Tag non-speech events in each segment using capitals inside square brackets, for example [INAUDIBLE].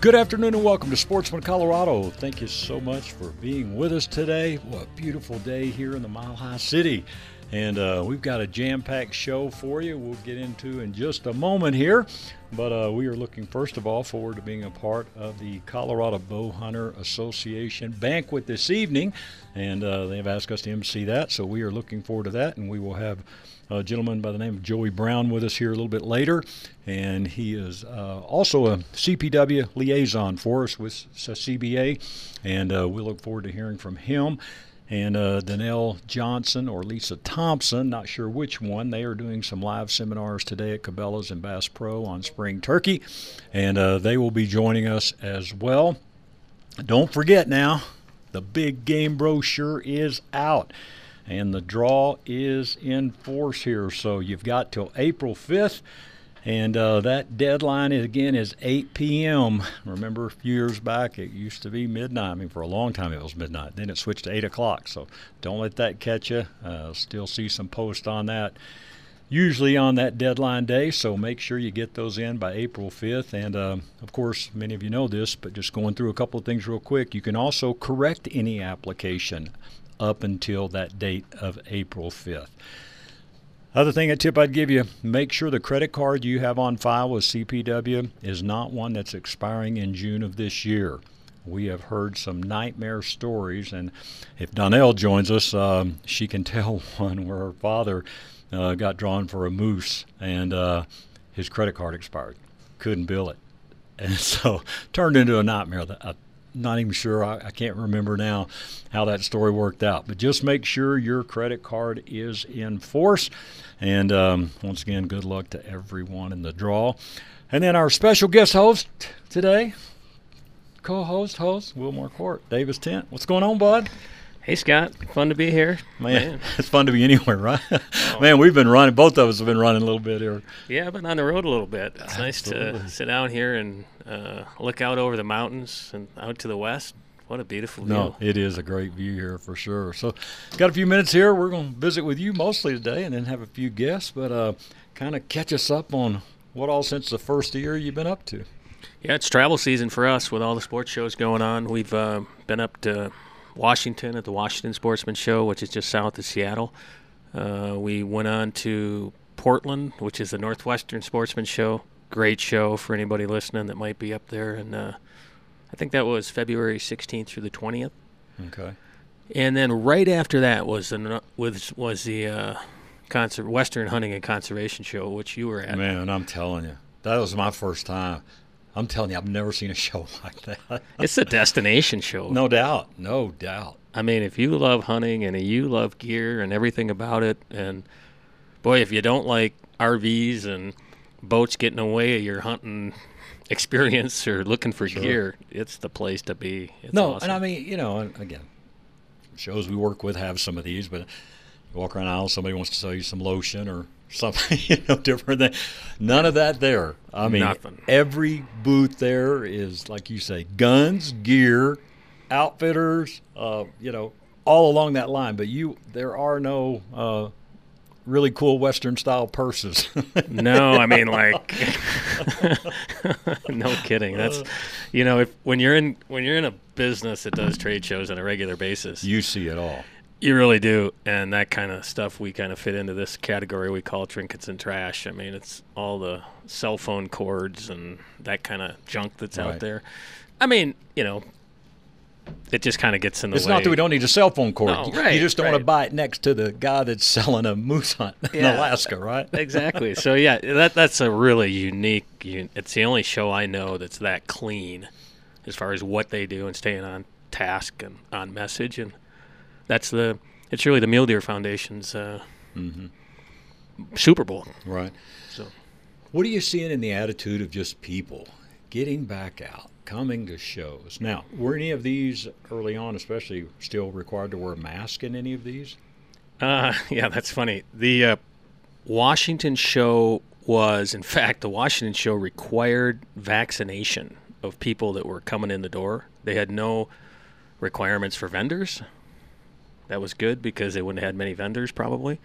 Good afternoon and welcome to Sportsman Colorado. Thank you so much for being with us today. What a beautiful day here in the Mile High City. And uh, we've got a jam packed show for you, we'll get into in just a moment here. But uh, we are looking, first of all, forward to being a part of the Colorado Bow Hunter Association banquet this evening. And uh, they have asked us to MC that, so we are looking forward to that. And we will have a gentleman by the name of Joey Brown with us here a little bit later, and he is uh, also a CPW liaison for us with CBA, and uh, we look forward to hearing from him. And uh, Danelle Johnson or Lisa Thompson, not sure which one. They are doing some live seminars today at Cabela's and Bass Pro on spring turkey, and uh, they will be joining us as well. Don't forget now, the big game brochure is out and the draw is in force here. So you've got till April 5th, and uh, that deadline is, again is 8 p.m. Remember, a few years back it used to be midnight. I mean, for a long time it was midnight. Then it switched to 8 o'clock. So don't let that catch you. Uh, still see some posts on that. Usually on that deadline day, so make sure you get those in by April 5th. And uh, of course, many of you know this, but just going through a couple of things real quick, you can also correct any application up until that date of April 5th. Other thing, a tip I'd give you make sure the credit card you have on file with CPW is not one that's expiring in June of this year. We have heard some nightmare stories, and if Donnell joins us, um, she can [LAUGHS] tell one where her father uh, got drawn for a moose and uh, his credit card expired. Couldn't bill it. [LAUGHS] And so turned into a nightmare. Not even sure. I, I, can't remember now how that story worked out. But just make sure your credit card is in force. And um, once again, good luck to everyone in the draw. And then our special guest host today, co-host, host Will Marcourt, Davis Tent. What's going on, bud? Hey Scott, fun to be here. Man, Man. [LAUGHS] it's fun to be anywhere, right? Oh. [LAUGHS] Man, we've been running. Both of us have been running a little bit here. Yeah, I've been on the road a little bit. It's Absolutely. nice to sit down here and uh, look out over the mountains and out to the west. What a beautiful view. No, it is a great view here for sure. So, got a few minutes here. We're going to visit with you mostly today and then have a few guests, but uh, kind of catch us up on what all since the first year you've been up to. Yeah, it's travel season for us with all the sports shows going on. We've uh, been up to Washington at the Washington Sportsman Show, which is just south of Seattle. Uh, we went on to Portland, which is the Northwestern Sportsman Show. Great show for anybody listening that might be up there. And uh, I think that was February 16th through the 20th. Okay. And then right after that was the was was the uh, concert Western Hunting and Conservation Show, which you were at. Man, I'm telling you, that was my first time. I'm telling you, I've never seen a [LAUGHS] show like that. it's a destination show. No doubt. No doubt. I mean, if you love hunting and you love gear and everything about it, and boy, if you don't like RVs and boats getting away of your hunting [LAUGHS] experience or looking for sure. gear, it's the place to be. It's no, awesome. and I mean, you know, again, shows we work with have some of these, but you walk around aisle, somebody wants to sell you some lotion or something [LAUGHS] you know different than none of that there. I mean, Nothing. every booth there is like you say, guns, gear, outfitters, uh, you know, all along that line. But you, there are no uh, really cool Western style purses. [LAUGHS] no, I mean like, [LAUGHS] no kidding. That's you know, if when you're in when you're in a business that does trade shows on a regular basis, you see it all. You really do, and that kind of stuff we kind of fit into this category we call trinkets and trash. I mean, it's all the cell phone cords and that kind of junk that's right. out there. I mean, you know, it just kind of gets in the it's way. It's not that we don't need a cell phone cord. No, you, right, you just don't right. want to buy it next to the guy that's selling a moose hunt in yeah, Alaska, right? [LAUGHS] exactly. So yeah, that that's a really unique. It's the only show I know that's that clean, as far as what they do and staying on task and on message and that's the it's really the Mule Deer Foundation's uh, mm-hmm. Super Bowl. Right. So, what are you seeing in the attitude of just people getting back out, coming to shows? Now, were any of these early on, especially, still required to wear a mask in any of these? Uh, [LAUGHS] yeah, that's funny. The uh, Washington show was, in fact, the Washington show required vaccination of people that were coming in the door. They had no requirements for vendors. That was good because they wouldn't have had many vendors probably.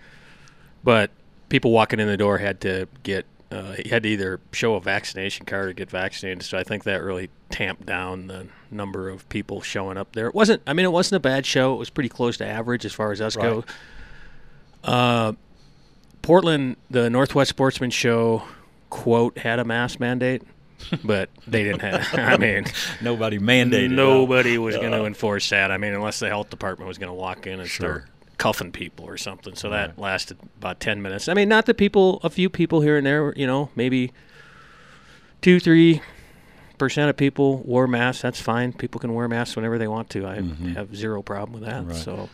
But people walking in the door had to get uh, had to either show a vaccination card or get vaccinated. So I think that really tamped down the number of people showing up there. It wasn't. I mean, it wasn't a bad show. It was pretty close to average as far as us Right. go. Uh, Portland, the Northwest Sportsman Show, quote had a mask mandate, but they didn't have. I [LAUGHS] mean, Nobody mandated. it. nobody was going to enforce that. I mean, unless the health department was going to walk in and Sure. start cuffing people or something. So that lasted about 10 minutes. I mean, not the people, a few people here and there, you know, maybe two, three percent of people wore masks. That's fine. People can wear masks whenever they want to. I Mhm. have zero problem with that. Right. So,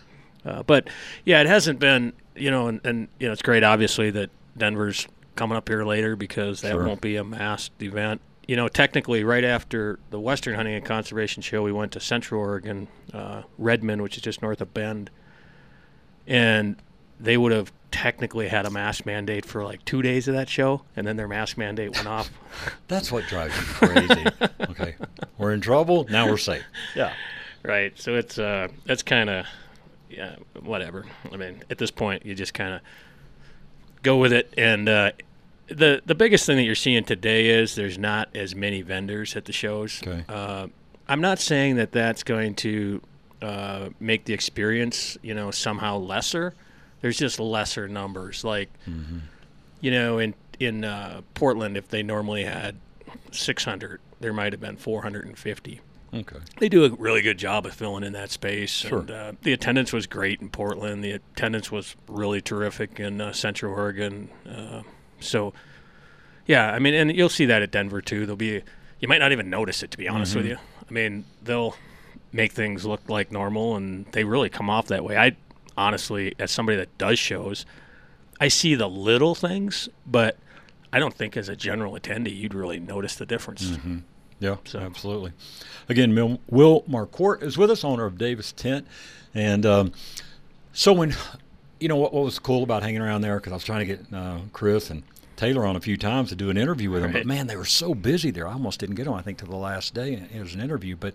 uh, but yeah, it hasn't been, you know, and, and you know, it's great, obviously, that Denver's coming up here later because that Sure. won't be a masked event. You know, technically, right after the Western Hunting and Conservation Show, we went to Central Oregon, uh, Redmond, which is just north of Bend, and they would have technically had a mask mandate for like two days of that show, and then their mask mandate went off. [LAUGHS] That's what drives me crazy. okay, we're in trouble. Now we're safe. Yeah. Right. So it's uh that's kind of yeah, whatever. I mean, at this point you just kind of go with it and uh the the biggest thing that you're seeing today is there's not as many vendors at the shows. Okay. Uh, I'm not saying that that's going to uh, make the experience, you know, somehow lesser. There's just lesser numbers. Like, Mm-hmm. you know, in in uh, Portland, if they normally had 600, there might have been 450 Okay. they do a really good job of filling in that space. Sure. And, uh, the attendance was great in Portland. The attendance was really terrific in uh, Central Oregon. Uh, so, yeah, I mean, and you'll see that at Denver too. There'll be, you might not even notice it to be honest with you. I mean, they'll make things look like normal, and they really come off that way. I honestly, as somebody that does shows, I see the little things, but I don't think as a general attendee you'd really notice the difference. Yeah, So- absolutely. Again, Mil- Will Marcourt is with us, owner of Davis Tent, and um, so when you know what, what was cool about hanging around there because I was trying to get uh, Chris and Taylor on a few times to do an interview with them, but man, they were so busy there. I almost didn't get on. I think to the last day it was an interview, but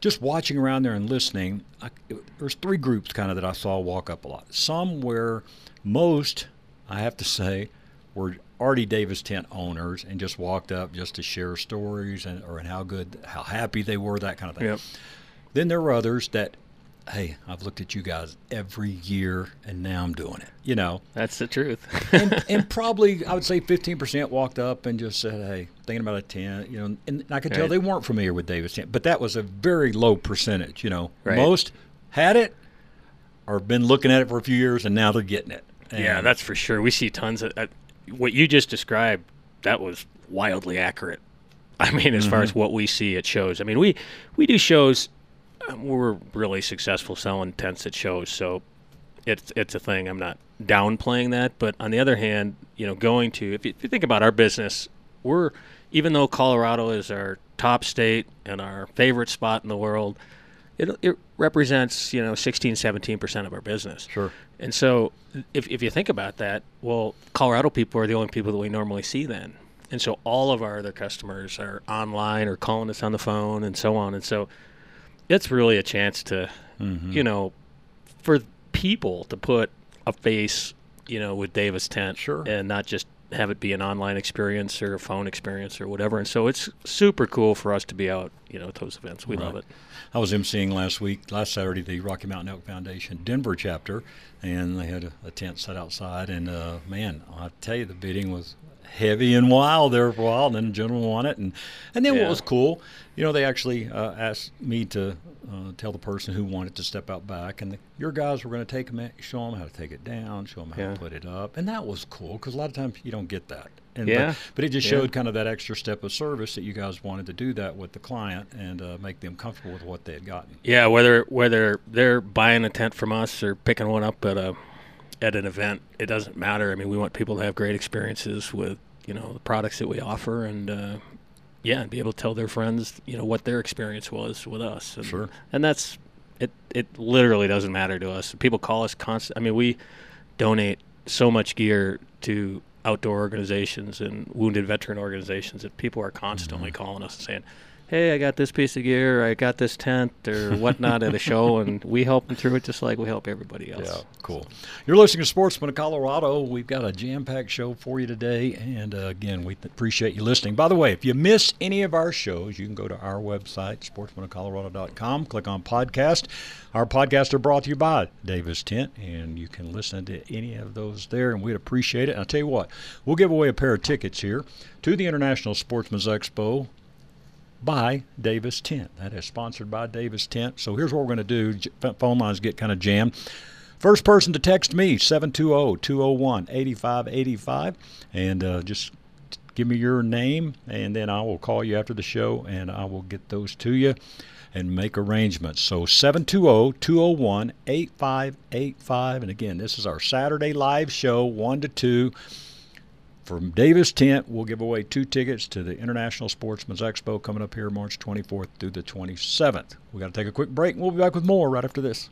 just watching around there and listening, I, there's three groups kind of that I saw walk up a lot. Some where most, I have to say, were already Davis tent owners and just walked up just to share stories and or and how good, how happy they were, that kind of thing. Yep. Then there were others that, hey, I've looked at you guys every year and now I'm doing it. You know, That's the truth. and, [LAUGHS] and probably I would say 15% walked up and just said, "Hey, thinking about a tent," you know. And I could tell they weren't familiar with Davis tent, but that was a very low percentage. You know, Right. most had it or been looking at it for a few years and now they're getting it. Yeah, that's for sure. We see tons of uh, what you just described. That was wildly accurate. I mean, as far as what we see at shows. I mean, we we do shows. Um, We're really successful selling tents at shows, so it's it's a thing. I'm not downplaying that, but on the other hand, you know, going to if you, if you think about our business, we're even though Colorado is our top state and our favorite spot in the world, it, it represents you know 16, 17 percent of our business. Sure. And so, if, if you think about that, well, Colorado people are the only people that we normally see then. And so, all of our other customers are online or calling us on the phone and so on. And so, it's really a chance to, Mm-hmm. you know, for people to put a face, you know, with Davis Tent Sure. and not just have it be an online experience or a phone experience or whatever. And so, it's super cool for us to be out, you know, at those events. We love it. I was emceeing last week, last Saturday, the Rocky Mountain Elk Foundation Denver chapter, and they had a, a tent set outside. And uh, man, I tell you, the bidding was heavy and wild there for a while. And then the gentleman won it, and and then Yeah. what was cool, you know, they actually uh, asked me to uh, tell the person who wanted to step out back, and the, your guys were going to take them, show them how to take it down, show them how Yeah. to put it up, and that was cool because a lot of times you don't get that. And, Yeah. But, but it just Yeah. showed kind of that extra step of service that you guys wanted to do that with the client and uh, make them comfortable with what they had gotten. Yeah, whether whether they're buying a tent from us or picking one up at a at an event, it doesn't matter. I mean, we want people to have great experiences with you know the products that we offer, and uh, yeah, and be able to tell their friends you know what their experience was with us. And, Sure. and that's it it literally doesn't matter to us. People call us constant. I mean, we donate so much gear to outdoor organizations and wounded veteran organizations that people are constantly mm-hmm. calling us and saying, hey, I got this piece of gear, I got this tent or [LAUGHS] whatnot at a show, and we help them through it just like we help everybody else. Yeah, cool. You're listening to Sportsman of Colorado. We've got a jam-packed show for you today, and uh, again, we appreciate you listening. By the way, if you miss any of our shows, you can go to our website, sportsmanofcolorado.com, click on podcast. Our podcasts are brought to you by Davis Tent, and you can listen to any of those there, and we'd appreciate it. And I'll tell you what, we'll give away a pair of tickets here to the International Sportsman's Expo by Davis Tent. That is sponsored by Davis Tent. So here's what we're going to do. Phone lines get kind of jammed. First person to text me, 720-201-8585, and uh, just give me your name, and then I will call you after the show, and I will get those to you and make arrangements. So 720-201-8585, and again, this is our Saturday live show, 1 to 2 from Davis Tent, we'll give away two tickets to the International Sportsman's Expo coming up here March 24th through the 27th. we got to take a quick break, and we'll be back with more right after this.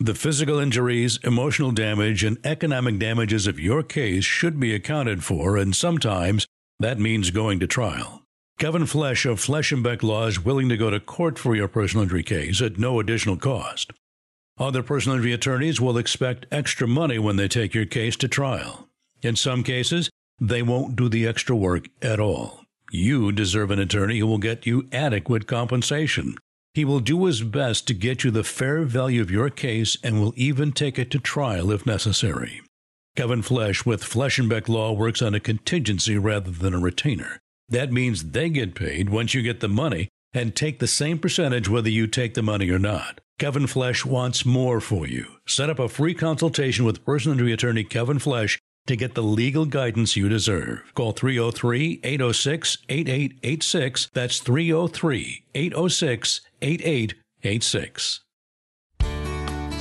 The physical injuries, emotional damage, and economic damages of your case should be accounted for, and sometimes that means going to trial. Kevin Flesh of Flesh and Beck Law is willing to go to court for your personal injury case at no additional cost. Other personal injury attorneys will expect extra money when they take your case to trial. In some cases, they won't do the extra work at all. You deserve an attorney who will get you adequate compensation. He will do his best to get you the fair value of your case and will even take it to trial if necessary. Kevin Flesh with Flesh and Beck Law works on a contingency rather than a retainer. That means they get paid once you get the money and take the same percentage whether you take the money or not. Kevin Flesh wants more for you. Set up a free consultation with personal injury attorney Kevin Flesh to get the legal guidance you deserve. Call 303 806 8886. That's 303 806 8886.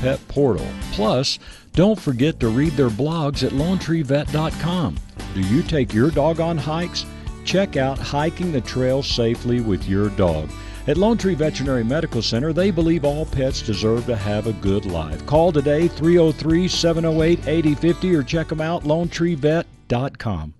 pet portal. Plus, don't forget to read their blogs at LoneTreeVet.com. Do you take your dog on hikes? Check out Hiking the Trail Safely with Your Dog. At Lone Tree Veterinary Medical Center, they believe all pets deserve to have a good life. Call today 303 708 8050 or check them out lonetreevet.com.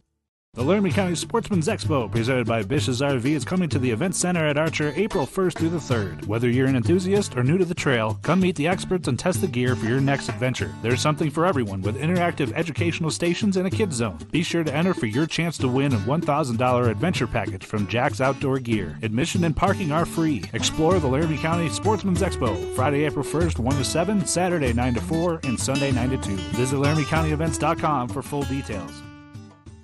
The Laramie County Sportsman's Expo, presented by Bish's RV, is coming to the Event Center at Archer April 1st through the 3rd. Whether you're an enthusiast or new to the trail, come meet the experts and test the gear for your next adventure. There's something for everyone with interactive educational stations and a kids zone. Be sure to enter for your chance to win a $1,000 adventure package from Jack's Outdoor Gear. Admission and parking are free. Explore the Laramie County Sportsman's Expo, Friday, April 1st, 1 to 7, Saturday, 9 to 4, and Sunday, 9 to 2. Visit LaramieCountyEvents.com for full details.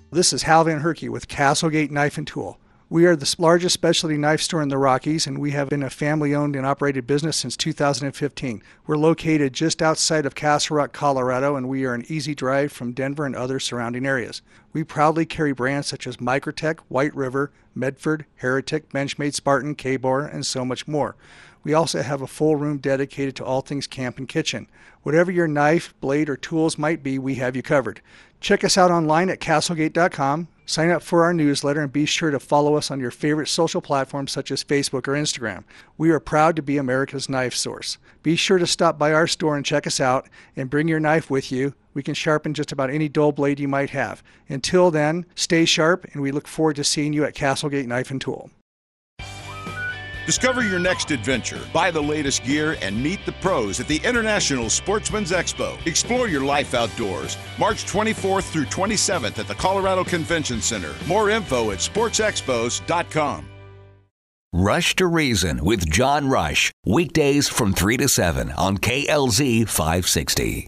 This is Hal Van Herky with Castlegate Knife and Tool. We are the largest specialty knife store in the Rockies, and we have been a family owned and operated business since 2015. We're located just outside of Castle Rock, Colorado, and we are an easy drive from Denver and other surrounding areas. We proudly carry brands such as Microtech, White River, Medford, Heretic, Benchmade Spartan, KA-BAR, and so much more. We also have a full room dedicated to all things camp and kitchen. Whatever your knife, blade, or tools might be, we have you covered. Check us out online at castlegate.com. Sign up for our newsletter and be sure to follow us on your favorite social platforms such as Facebook or Instagram. We are proud to be America's knife source. Be sure to stop by our store and check us out and bring your knife with you. We can sharpen just about any dull blade you might have. Until then, stay sharp and we look forward to seeing you at Castlegate Knife and Tool. Discover your next adventure, buy the latest gear, and meet the pros at the International Sportsman's Expo. Explore your life outdoors, March 24th through 27th at the Colorado Convention Center. More info at sportsexpos.com. Rush to Reason with John Rush, weekdays from 3 to 7 on KLZ 560.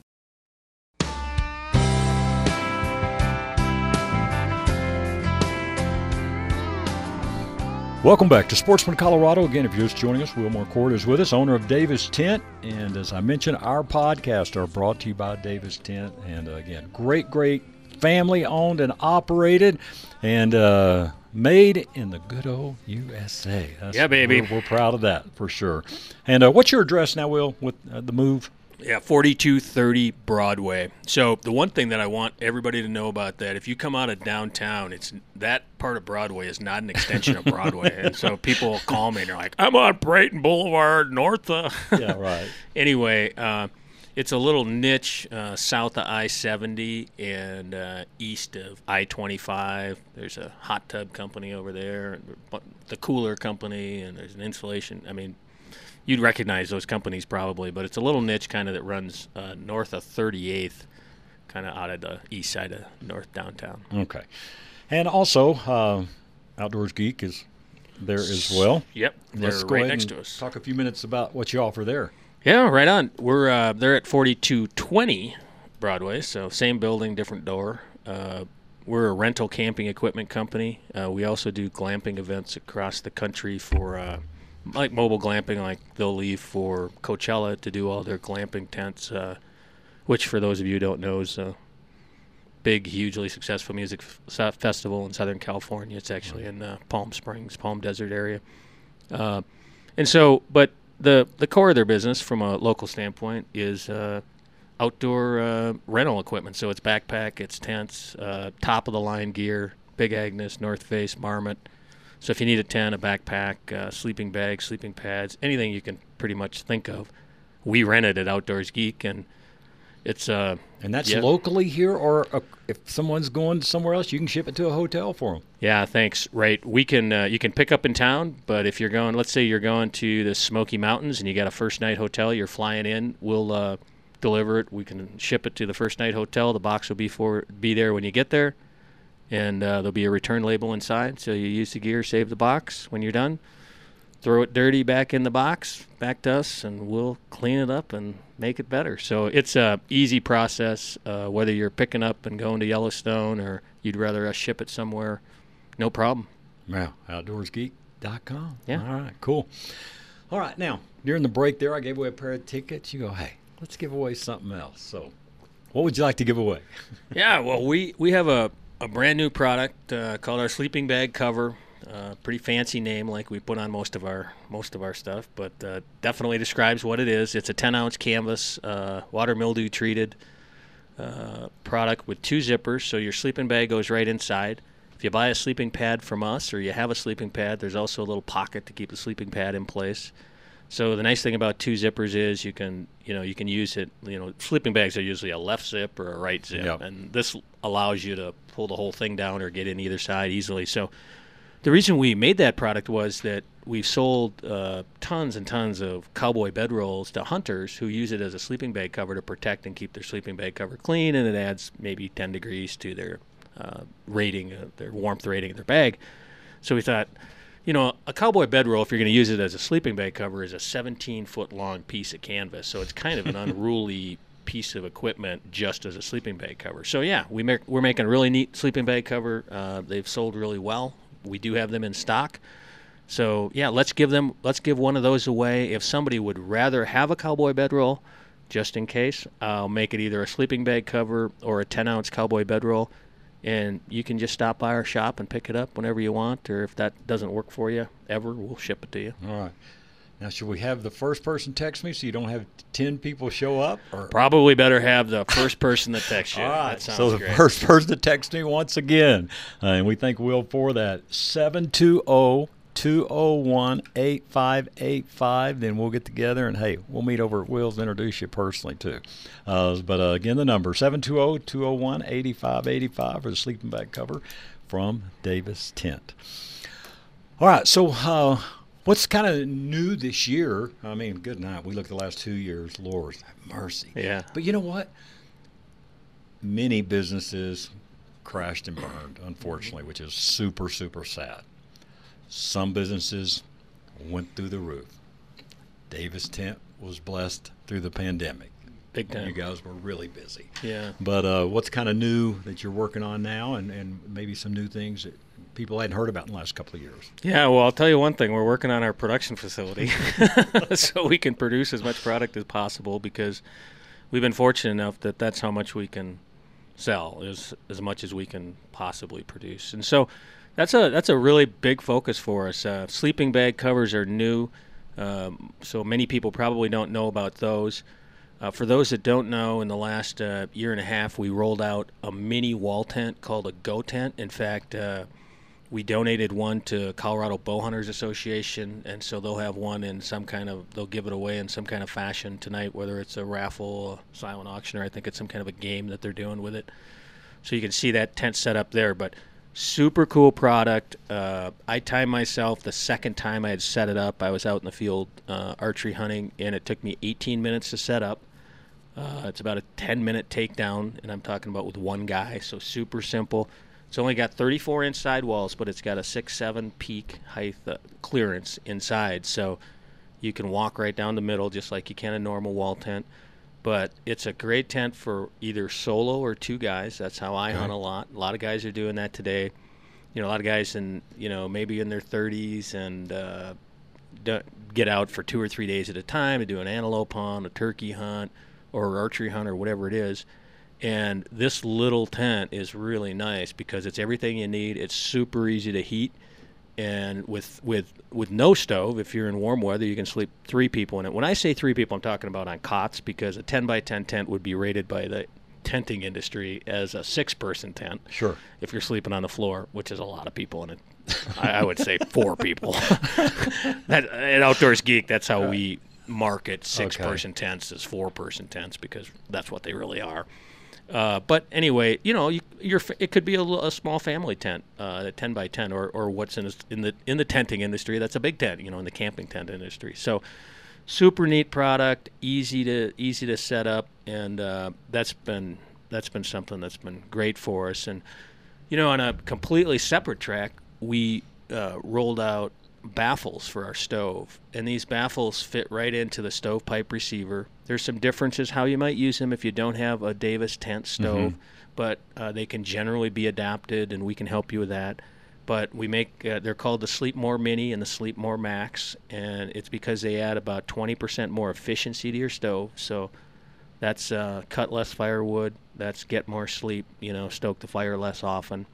Welcome back to Sportsman Colorado. Again, if you're just joining us, Will Cord is with us, owner of Davis Tent. And as I mentioned, our podcasts are brought to you by Davis Tent. And again, great, great family owned and operated and uh, made in the good old USA. That's, yeah, baby. We're, we're, proud of that for sure. And uh, what's your address now, Will, with uh, the move? Yeah, 4230 Broadway. So the one thing that I want everybody to know about that, if you come out of downtown, it's that part of Broadway is not an extension of Broadway, and so [LAUGHS] people call me and they're like, "I'm on Brighton Boulevard, north of." [LAUGHS] [LAUGHS] yeah, right. anyway, uh, it's a little niche uh, south of I-70 and uh, east of I-25. There's a hot tub company over there, the cooler company, and there's an insulation. I mean you'd recognize those companies probably, but it's a little niche kind of that runs uh, north of 38th, kind of out of the east side of North Downtown. Okay, and also uh, Outdoors Geek is there as well. Yep, they're Let's right next to us. Talk a few minutes about what you offer there. Yeah, right on. We're uh, they're at 4220 Broadway, so same building, different door. Uh, we're a rental camping equipment company. Uh, we also do glamping events across the country for uh, like mobile glamping, like they'll leave for Coachella to do all their glamping tents, uh, which for those of you who don't know is a big, hugely successful music f- festival in Southern California. It's actually in uh, Palm Springs, Palm Desert area. Uh, and so, but the the core of their business, from a local standpoint, is uh, outdoor uh, rental equipment. So it's backpack, it's tents, uh, top of the line gear, Big Agnes, North Face, Marmot so if you need a tent, a backpack, uh, sleeping bag, sleeping pads, anything you can pretty much think of, we rent it at Outdoors Geek, and it's uh. And that's yeah. locally here, or if someone's going somewhere else, you can ship it to a hotel for them. Yeah, thanks. Right, we can. Uh, you can pick up in town, but if you're going, let's say you're going to the Smoky Mountains and you got a first night hotel, you're flying in. We'll uh, deliver it. We can ship it to the first night hotel. The box will be for be there when you get there and uh, there'll be a return label inside. So you use the gear, save the box. When you're done, throw it dirty back in the box, back to us, and we'll clean it up and make it better. So it's a easy process. Uh, whether you're picking up and going to Yellowstone or you'd rather us ship it somewhere, no problem. Wow, outdoorsgeek.com. Yeah. All right, cool. All right, now during the break there, I gave away a pair of tickets. You go, hey, let's give away something else. So, what would you like to give away? [LAUGHS] yeah, well, we we have a a brand new product uh, called our sleeping bag cover. Uh, pretty fancy name, like we put on most of our most of our stuff, but uh, definitely describes what it is. It's a 10 ounce canvas, uh, water mildew treated uh, product with two zippers, so your sleeping bag goes right inside. If you buy a sleeping pad from us, or you have a sleeping pad, there's also a little pocket to keep the sleeping pad in place. So the nice thing about two zippers is you can you know you can use it. You know, sleeping bags are usually a left zip or a right zip, yep. and this allows you to pull the whole thing down or get in either side easily. So the reason we made that product was that we've sold uh, tons and tons of cowboy bedrolls to hunters who use it as a sleeping bag cover to protect and keep their sleeping bag cover clean, and it adds maybe 10 degrees to their uh, rating, uh, their warmth rating of their bag. So we thought you know, a cowboy bedroll, if you're going to use it as a sleeping bag cover, is a 17 foot long piece of canvas. So it's kind of an unruly [LAUGHS] piece of equipment just as a sleeping bag cover. So yeah, we make, we're making a really neat sleeping bag cover. Uh, they've sold really well. We do have them in stock. So yeah, let's give them let's give one of those away. If somebody would rather have a cowboy bedroll, just in case, I'll make it either a sleeping bag cover or a 10 ounce cowboy bedroll and you can just stop by our shop and pick it up whenever you want or if that doesn't work for you ever we'll ship it to you. All right. Now should we have the first person text me so you don't have 10 people show up or? Probably better have the first person that texts you. All right. So the great. first [LAUGHS] person to text me once again uh, and we thank will for that. 720 201 8585. Then we'll get together and hey, we'll meet over at Will's, introduce you personally too. Uh, but uh, again, the number 720 201 8585 for the sleeping bag cover from Davis Tent. All right, so uh, what's kind of new this year? I mean, good night. We look at the last two years, Lord have mercy. Yeah. But you know what? Many businesses crashed and burned, unfortunately, which is super, super sad. Some businesses went through the roof. Davis Tent was blessed through the pandemic. Big time. You guys were really busy. Yeah. But uh, what's kind of new that you're working on now, and, and maybe some new things that people hadn't heard about in the last couple of years. Yeah, well, I'll tell you one thing: we're working on our production facility, [LAUGHS] so we can produce as much product as possible because we've been fortunate enough that that's how much we can sell is as much as we can possibly produce, and so that's a that's a really big focus for us. Uh, sleeping bag covers are new, um, so many people probably don't know about those. Uh, for those that don't know, in the last uh, year and a half, we rolled out a mini wall tent called a Go Tent. In fact, uh, we donated one to Colorado Bowhunters Association, and so they'll have one in some kind of they'll give it away in some kind of fashion tonight, whether it's a raffle, a silent auction, or I think it's some kind of a game that they're doing with it. So you can see that tent set up there, but super cool product. Uh, I timed myself the second time I had set it up. I was out in the field uh, archery hunting, and it took me 18 minutes to set up. Uh, it's about a 10 minute takedown, and I'm talking about with one guy, so super simple. It's only got 34 inch side walls, but it's got a 6 7 peak height uh, clearance inside, so you can walk right down the middle just like you can a normal wall tent. But it's a great tent for either solo or two guys. That's how I okay. hunt a lot. A lot of guys are doing that today. You know, a lot of guys in you know maybe in their 30s and uh, get out for two or three days at a time to do an antelope hunt, a turkey hunt or archery hunt or whatever it is. And this little tent is really nice because it's everything you need. It's super easy to heat, and with with with no stove, if you're in warm weather, you can sleep three people in it. When I say three people, I'm talking about on cots because a 10 by 10 tent would be rated by the tenting industry as a six person tent. Sure. If you're sleeping on the floor, which is a lot of people in it, I, I would say four [LAUGHS] people. [LAUGHS] that, at Outdoors Geek, that's how we market six okay. person tents as four person tents because that's what they really are. Uh, but anyway, you know, you, it could be a, a small family tent, uh, a ten by ten, or, or what's in, in the in the tenting industry. That's a big tent, you know, in the camping tent industry. So, super neat product, easy to easy to set up, and uh, that's been that's been something that's been great for us. And you know, on a completely separate track, we uh, rolled out baffles for our stove, and these baffles fit right into the stovepipe receiver. There's some differences how you might use them if you don't have a Davis tent stove, mm-hmm. but uh, they can generally be adapted, and we can help you with that. But we make uh, they're called the Sleepmore Mini and the Sleepmore Max, and it's because they add about 20% more efficiency to your stove. So that's uh, cut less firewood, that's get more sleep, you know, stoke the fire less often.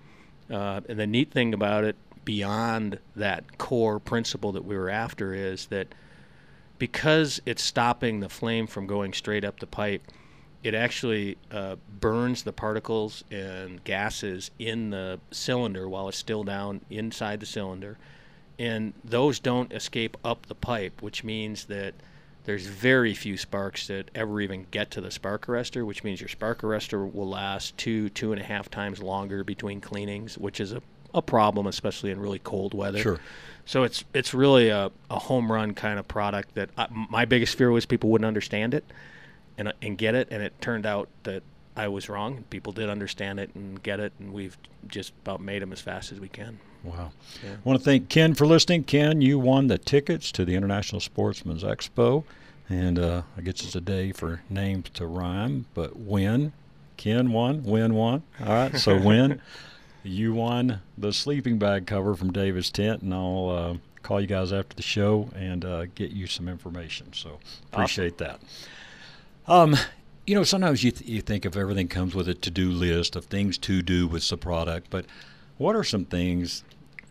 Uh, and the neat thing about it beyond that core principle that we were after is that because it's stopping the flame from going straight up the pipe, it actually uh, burns the particles and gases in the cylinder while it's still down inside the cylinder. And those don't escape up the pipe, which means that there's very few sparks that ever even get to the spark arrestor, which means your spark arrestor will last two, two and a half times longer between cleanings, which is a a problem, especially in really cold weather. Sure. So it's it's really a, a home run kind of product that I, my biggest fear was people wouldn't understand it and and get it, and it turned out that I was wrong. People did understand it and get it, and we've just about made them as fast as we can. Wow. Yeah. I want to thank Ken for listening. Ken, you won the tickets to the International Sportsman's Expo, and uh, I guess it's a day for names to rhyme, but win. Ken won, win won. All right, so [LAUGHS] win. You won the sleeping bag cover from Davis Tent, and I'll uh, call you guys after the show and uh, get you some information. So appreciate awesome. that. Um, you know, sometimes you th- you think of everything comes with a to do list of things to do with the product, but what are some things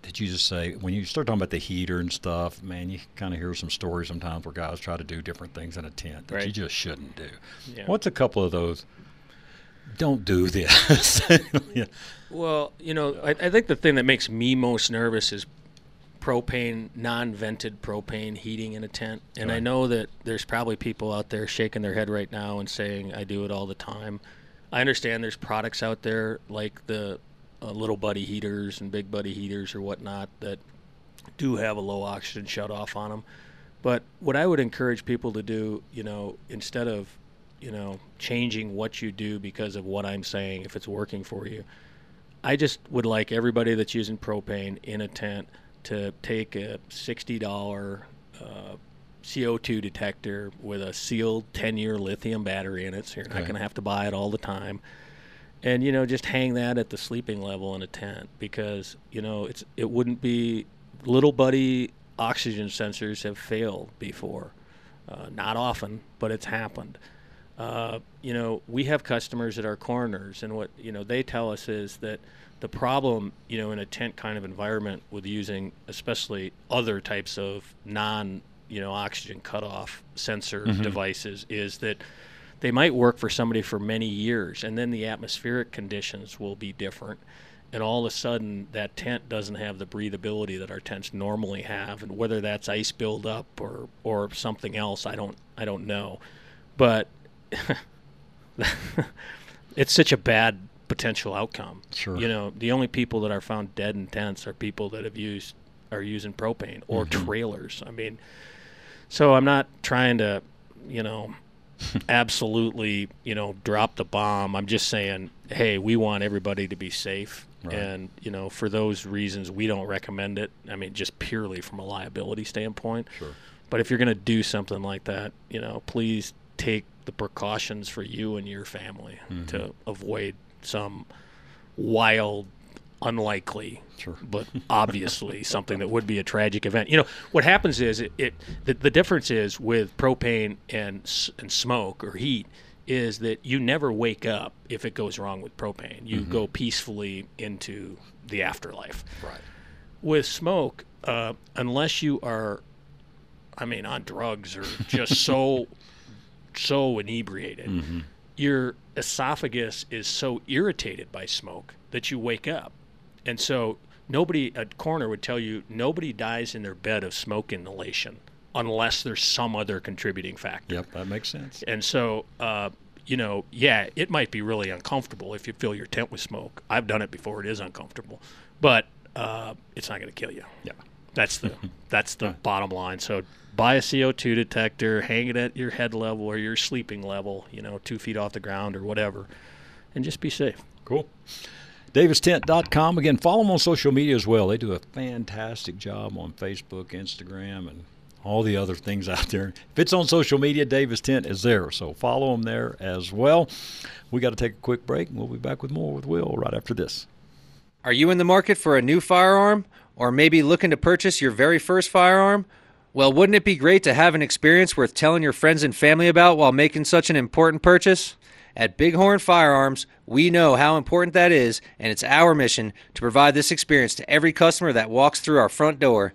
that you just say when you start talking about the heater and stuff? Man, you kind of hear some stories sometimes where guys try to do different things in a tent that right. you just shouldn't do. Yeah. What's a couple of those? Don't do this. yeah. [LAUGHS] [LAUGHS] Well, you know, I, I think the thing that makes me most nervous is propane, non-vented propane heating in a tent. And right. I know that there's probably people out there shaking their head right now and saying I do it all the time. I understand there's products out there like the uh, little buddy heaters and big buddy heaters or whatnot that do have a low oxygen shut off on them. But what I would encourage people to do, you know, instead of, you know, changing what you do because of what I'm saying, if it's working for you, I just would like everybody that's using propane in a tent to take a sixty dollar uh, CO2 detector with a sealed 10 year lithium battery in it, so you're not going to have to buy it all the time. and you know just hang that at the sleeping level in a tent because you know it's it wouldn't be little buddy oxygen sensors have failed before. Uh, not often but it's happened uh, you know we have customers at our corners and what you know they tell us is that the problem you know in a tent kind of environment with using especially other types of non you know oxygen cutoff sensor Mhm. devices is that they might work for somebody for many years and then the atmospheric conditions will be different and all of a sudden that tent doesn't have the breathability that our tents normally have and whether that's ice buildup or or something else i don't i don't know but [LAUGHS] it's such a bad potential outcome Sure. you know the only people that are found dead in tents are people that have used are using propane or Mhm. trailers i mean so i'm not trying to you know [LAUGHS] absolutely, you know, drop the bomb. I'm just saying, hey, we want everybody to be safe. Right. And, you know, for those reasons, we don't recommend it. I mean, just purely from a liability standpoint. Sure. But if you're going to do something like that, you know, please take the precautions for you and your family Mhm. to avoid some wild, unlikely, Sure. but obviously [LAUGHS] something that would be a tragic event. You know, what happens is it, it the, the difference is with propane and and smoke or heat is that you never wake up if it goes wrong with propane. You Mhm. go peacefully into the afterlife. Right. With smoke, uh, unless you are, I mean, on drugs or just so [LAUGHS] so inebriated, Mm-hmm. your esophagus is so irritated by smoke that you wake up. And so nobody at corner would tell you nobody dies in their bed of smoke inhalation unless there's some other contributing factor. Yep, that makes sense. And so, uh, you know, yeah, it might be really uncomfortable if you fill your tent with smoke. I've done it before; it is uncomfortable, but uh, it's not going to kill you. Yeah, that's the [LAUGHS] that's the bottom line. So buy a CO2 detector, hang it at your head level or your sleeping level, you know, two feet off the ground or whatever, and just be safe. Cool. DavisTent.com. Again, follow them on social media as well. They do a fantastic job on Facebook, Instagram, and all the other things out there. If it's on social media, Davis Tent is there. So follow them there as well. We got to take a quick break, and we'll be back with more with Will right after this. Are you in the market for a new firearm? Or maybe looking to purchase your very first firearm? Well, wouldn't it be great to have an experience worth telling your friends and family about while making such an important purchase? At Bighorn Firearms, we know how important that is, and it's our mission to provide this experience to every customer that walks through our front door.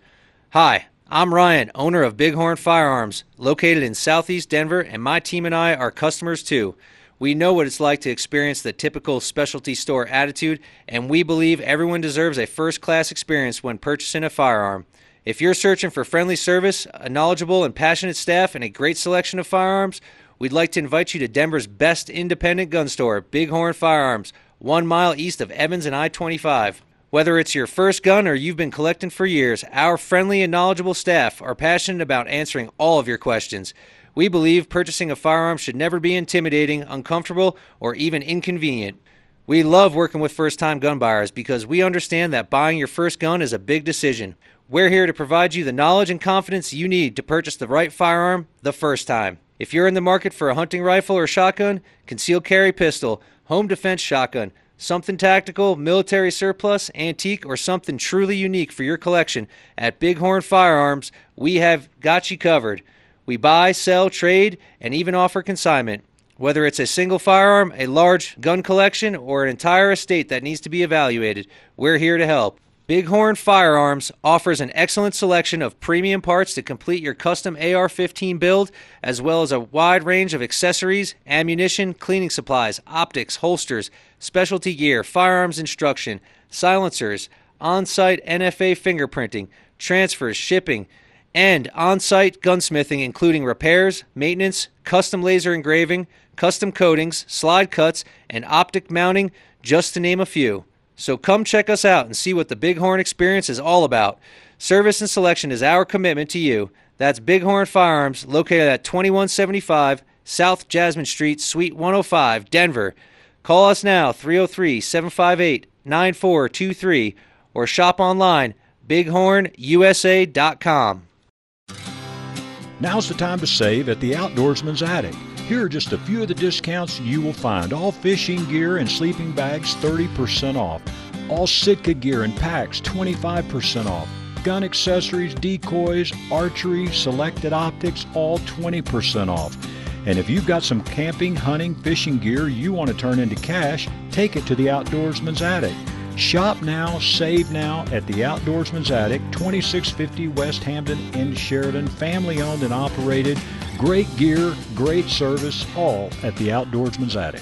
Hi, I'm Ryan, owner of Bighorn Firearms, located in southeast Denver, and my team and I are customers too. We know what it's like to experience the typical specialty store attitude, and we believe everyone deserves a first class experience when purchasing a firearm. If you're searching for friendly service, a knowledgeable and passionate staff, and a great selection of firearms, we'd like to invite you to Denver's best independent gun store, Bighorn Firearms, one mile east of Evans and I 25. Whether it's your first gun or you've been collecting for years, our friendly and knowledgeable staff are passionate about answering all of your questions. We believe purchasing a firearm should never be intimidating, uncomfortable, or even inconvenient. We love working with first time gun buyers because we understand that buying your first gun is a big decision. We're here to provide you the knowledge and confidence you need to purchase the right firearm the first time. If you're in the market for a hunting rifle or shotgun, concealed carry pistol, home defense shotgun, something tactical, military surplus, antique, or something truly unique for your collection, at Bighorn Firearms, we have got you covered. We buy, sell, trade, and even offer consignment. Whether it's a single firearm, a large gun collection, or an entire estate that needs to be evaluated, we're here to help. Bighorn Firearms offers an excellent selection of premium parts to complete your custom AR 15 build, as well as a wide range of accessories, ammunition, cleaning supplies, optics, holsters, specialty gear, firearms instruction, silencers, on site NFA fingerprinting, transfers, shipping, and on site gunsmithing, including repairs, maintenance, custom laser engraving, custom coatings, slide cuts, and optic mounting, just to name a few. So come check us out and see what the Bighorn experience is all about. Service and selection is our commitment to you. That's Bighorn Firearms, located at 2175 South Jasmine Street, Suite 105, Denver. Call us now, 303 758 9423, or shop online, bighornusa.com. Now's the time to save at the Outdoorsman's Attic. Here are just a few of the discounts you will find. All fishing gear and sleeping bags 30% off. All Sitka gear and packs 25% off. Gun accessories, decoys, archery, selected optics all 20% off. And if you've got some camping, hunting, fishing gear you want to turn into cash, take it to the Outdoorsman's Attic. Shop now, save now at the Outdoorsman's Attic, 2650 West Hampton in Sheridan. Family owned and operated. Great gear, great service, all at the Outdoorsman's Attic.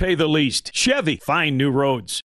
pay the least. Chevy, find new roads.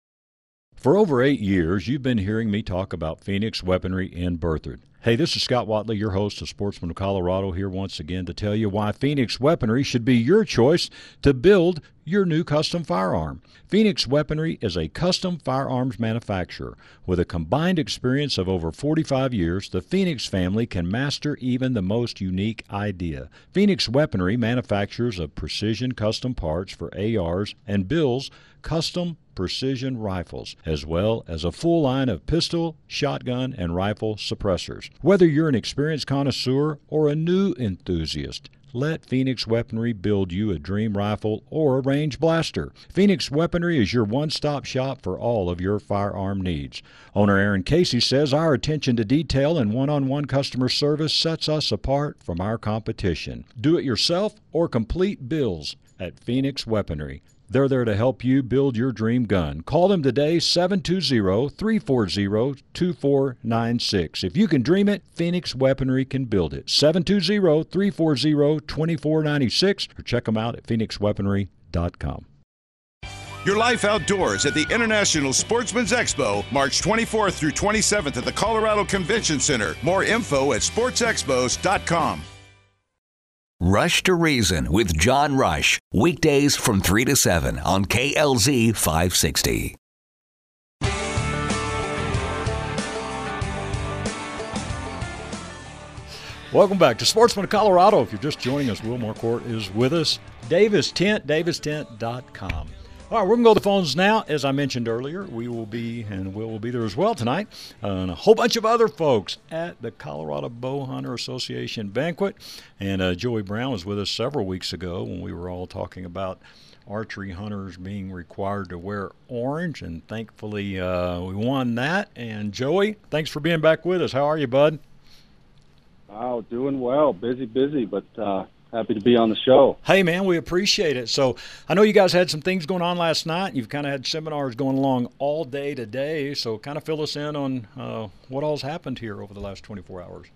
For over eight years, you've been hearing me talk about Phoenix Weaponry in Berthoud. Hey, this is Scott Watley, your host of Sportsman of Colorado, here once again to tell you why Phoenix Weaponry should be your choice to build your new custom firearm. Phoenix Weaponry is a custom firearms manufacturer. With a combined experience of over 45 years, the Phoenix family can master even the most unique idea. Phoenix Weaponry manufactures of precision custom parts for ARs and builds custom precision rifles, as well as a full line of pistol, shotgun, and rifle suppressors. Whether you're an experienced connoisseur or a new enthusiast, let Phoenix Weaponry build you a dream rifle or a range blaster. Phoenix Weaponry is your one stop shop for all of your firearm needs. Owner Aaron Casey says our attention to detail and one on one customer service sets us apart from our competition. Do it yourself or complete bills at Phoenix Weaponry. They're there to help you build your dream gun. Call them today, 720 340 2496. If you can dream it, Phoenix Weaponry can build it. 720 340 2496 or check them out at phoenixweaponry.com. Your life outdoors at the International Sportsman's Expo, March 24th through 27th at the Colorado Convention Center. More info at sportsexpos.com. Rush to Reason with John Rush. Weekdays from 3 to 7 on KLZ 560. Welcome back to Sportsman of Colorado. If you're just joining us, Will Marcourt is with us. Davis Tent, davistent.com. All right, we're going to go to the phones now. As I mentioned earlier, we will be, and Will will be there as well tonight, uh, and a whole bunch of other folks at the Colorado Bow Hunter Association banquet. And uh, Joey Brown was with us several weeks ago when we were all talking about archery hunters being required to wear orange, and thankfully uh, we won that. And Joey, thanks for being back with us. How are you, bud? Oh, doing well. Busy, busy, but uh, happy to be on the show. Hey, man, we appreciate it. So I know you guys had some things going on last night. You've kind of had seminars going along all day today. So kind of fill us in on uh, what all's happened here over the last 24 hours.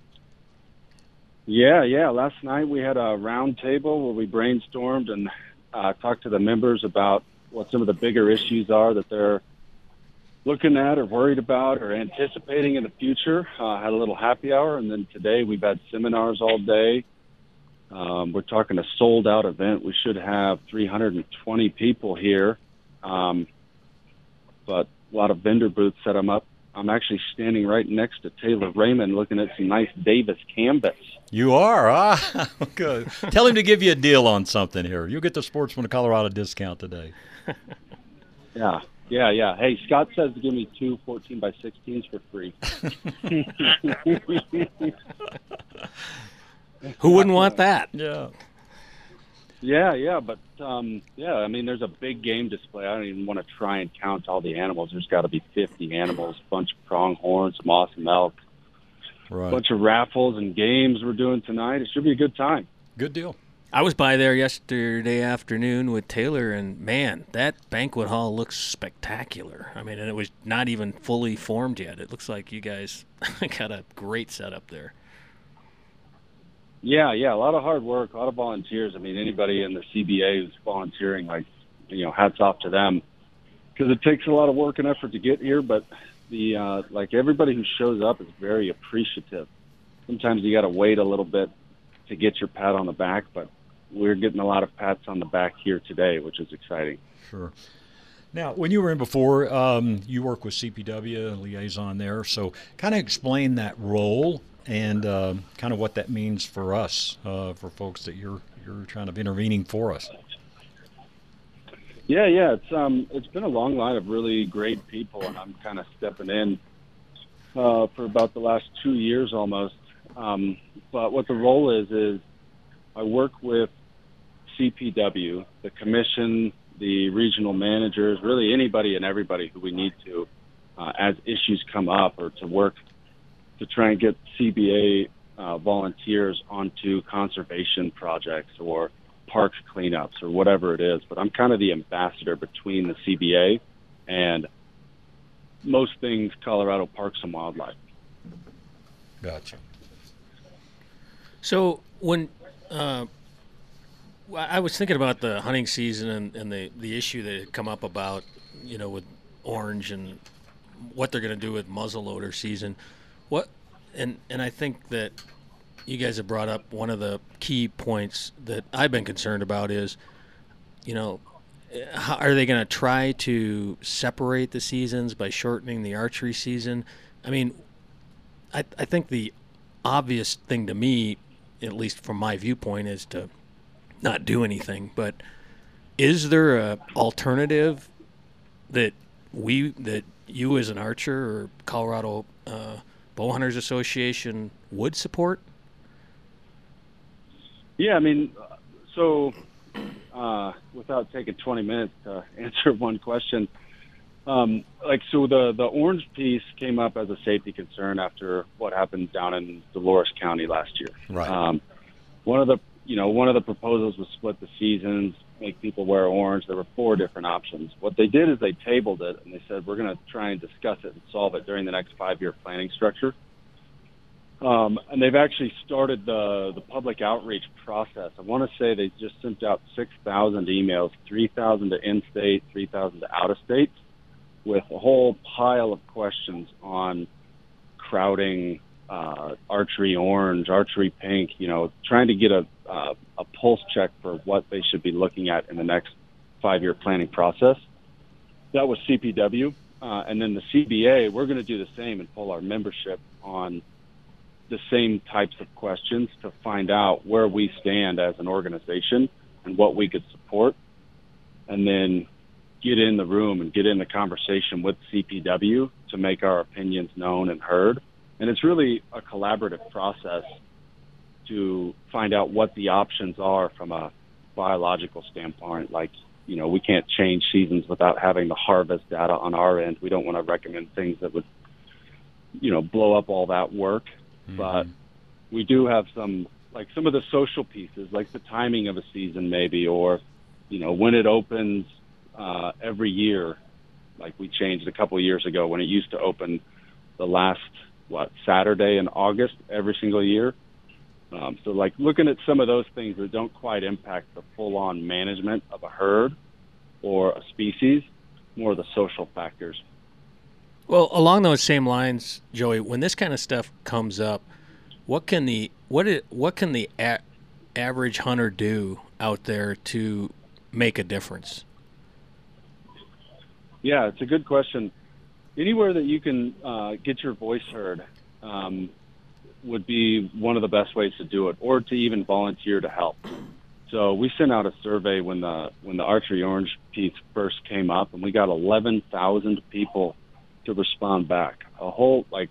Yeah, yeah. Last night we had a round table where we brainstormed and uh, talked to the members about what some of the bigger issues are that they're looking at or worried about or anticipating in the future. Uh, had a little happy hour, and then today we've had seminars all day. Um, we're talking a sold out event. We should have 320 people here, um, but a lot of vendor booths set them up. I'm actually standing right next to Taylor Raymond looking at some nice Davis canvas. You are, ah, [LAUGHS] good. Tell him to give you a deal on something here. You'll get the Sportsman of Colorado discount today. [LAUGHS] Yeah, yeah, yeah. Hey, Scott says to give me two 14 by 16s for free. [LAUGHS] Who wouldn't want that? Yeah. Yeah, yeah, but um, yeah, I mean, there's a big game display. I don't even want to try and count all the animals. There's got to be 50 animals, a bunch of pronghorns, some awesome elk, Right. bunch of raffles and games we're doing tonight. It should be a good time. Good deal. I was by there yesterday afternoon with Taylor, and man, that banquet hall looks spectacular. I mean, and it was not even fully formed yet. It looks like you guys [LAUGHS] got a great setup there. Yeah, yeah, a lot of hard work, a lot of volunteers. I mean, anybody in the CBA who's volunteering, like, you know, hats off to them because it takes a lot of work and effort to get here. But the uh, like everybody who shows up is very appreciative. Sometimes you got to wait a little bit to get your pat on the back, but we're getting a lot of pats on the back here today, which is exciting. Sure. Now, when you were in before, um, you work with CPW liaison there. So, kind of explain that role and uh, kind of what that means for us, uh, for folks that you're you're kind of intervening for us. Yeah, yeah, it's um, it's been a long line of really great people, and I'm kind of stepping in uh, for about the last two years almost. Um, but what the role is is I work with CPW, the commission, the regional managers, really anybody and everybody who we need to, uh, as issues come up, or to work to try and get CBA uh, volunteers onto conservation projects or parks cleanups or whatever it is. But I'm kind of the ambassador between the CBA and most things Colorado Parks and Wildlife. Gotcha. So when uh, I was thinking about the hunting season and, and the the issue that had come up about you know with orange and what they're going to do with muzzleloader season, what and and I think that you guys have brought up one of the key points that I've been concerned about is, you know, how, are they going to try to separate the seasons by shortening the archery season? I mean, I I think the obvious thing to me, at least from my viewpoint, is to not do anything. But is there a alternative that we that you as an archer or Colorado uh, Bowhunters Association would support? Yeah, I mean, so uh, without taking 20 minutes to [LAUGHS] answer one question, um, like so the the orange piece came up as a safety concern after what happened down in Dolores County last year. Right. Um, one of the you know one of the proposals was split the seasons, make people wear orange. There were four different options. What they did is they tabled it and they said we're going to try and discuss it and solve it during the next five year planning structure. Um, and they've actually started the the public outreach process. I want to say they just sent out 6,000 emails, 3,000 to in-state, 3,000 to out-of-state, with a whole pile of questions on crowding, uh, archery orange, archery pink. You know, trying to get a uh, a pulse check for what they should be looking at in the next five-year planning process. That was CPW, uh, and then the CBA. We're going to do the same and pull our membership on the same types of questions to find out where we stand as an organization and what we could support, and then get in the room and get in the conversation with CPW to make our opinions known and heard. And it's really a collaborative process to find out what the options are from a biological standpoint. Like, you know, we can't change seasons without having the harvest data on our end. We don't want to recommend things that would, you know, blow up all that work. Mm-hmm. But we do have some, like some of the social pieces, like the timing of a season, maybe, or, you know, when it opens uh, every year. Like we changed a couple of years ago when it used to open the last what Saturday in August every single year. Um, so like looking at some of those things that don't quite impact the full-on management of a herd or a species, more the social factors. Well, along those same lines, Joey, when this kind of stuff comes up, what can the what it, what can the a- average hunter do out there to make a difference? Yeah, it's a good question. Anywhere that you can uh, get your voice heard um, would be one of the best ways to do it, or to even volunteer to help. So we sent out a survey when the when the archery orange piece first came up, and we got 11,000 people to respond back. A whole like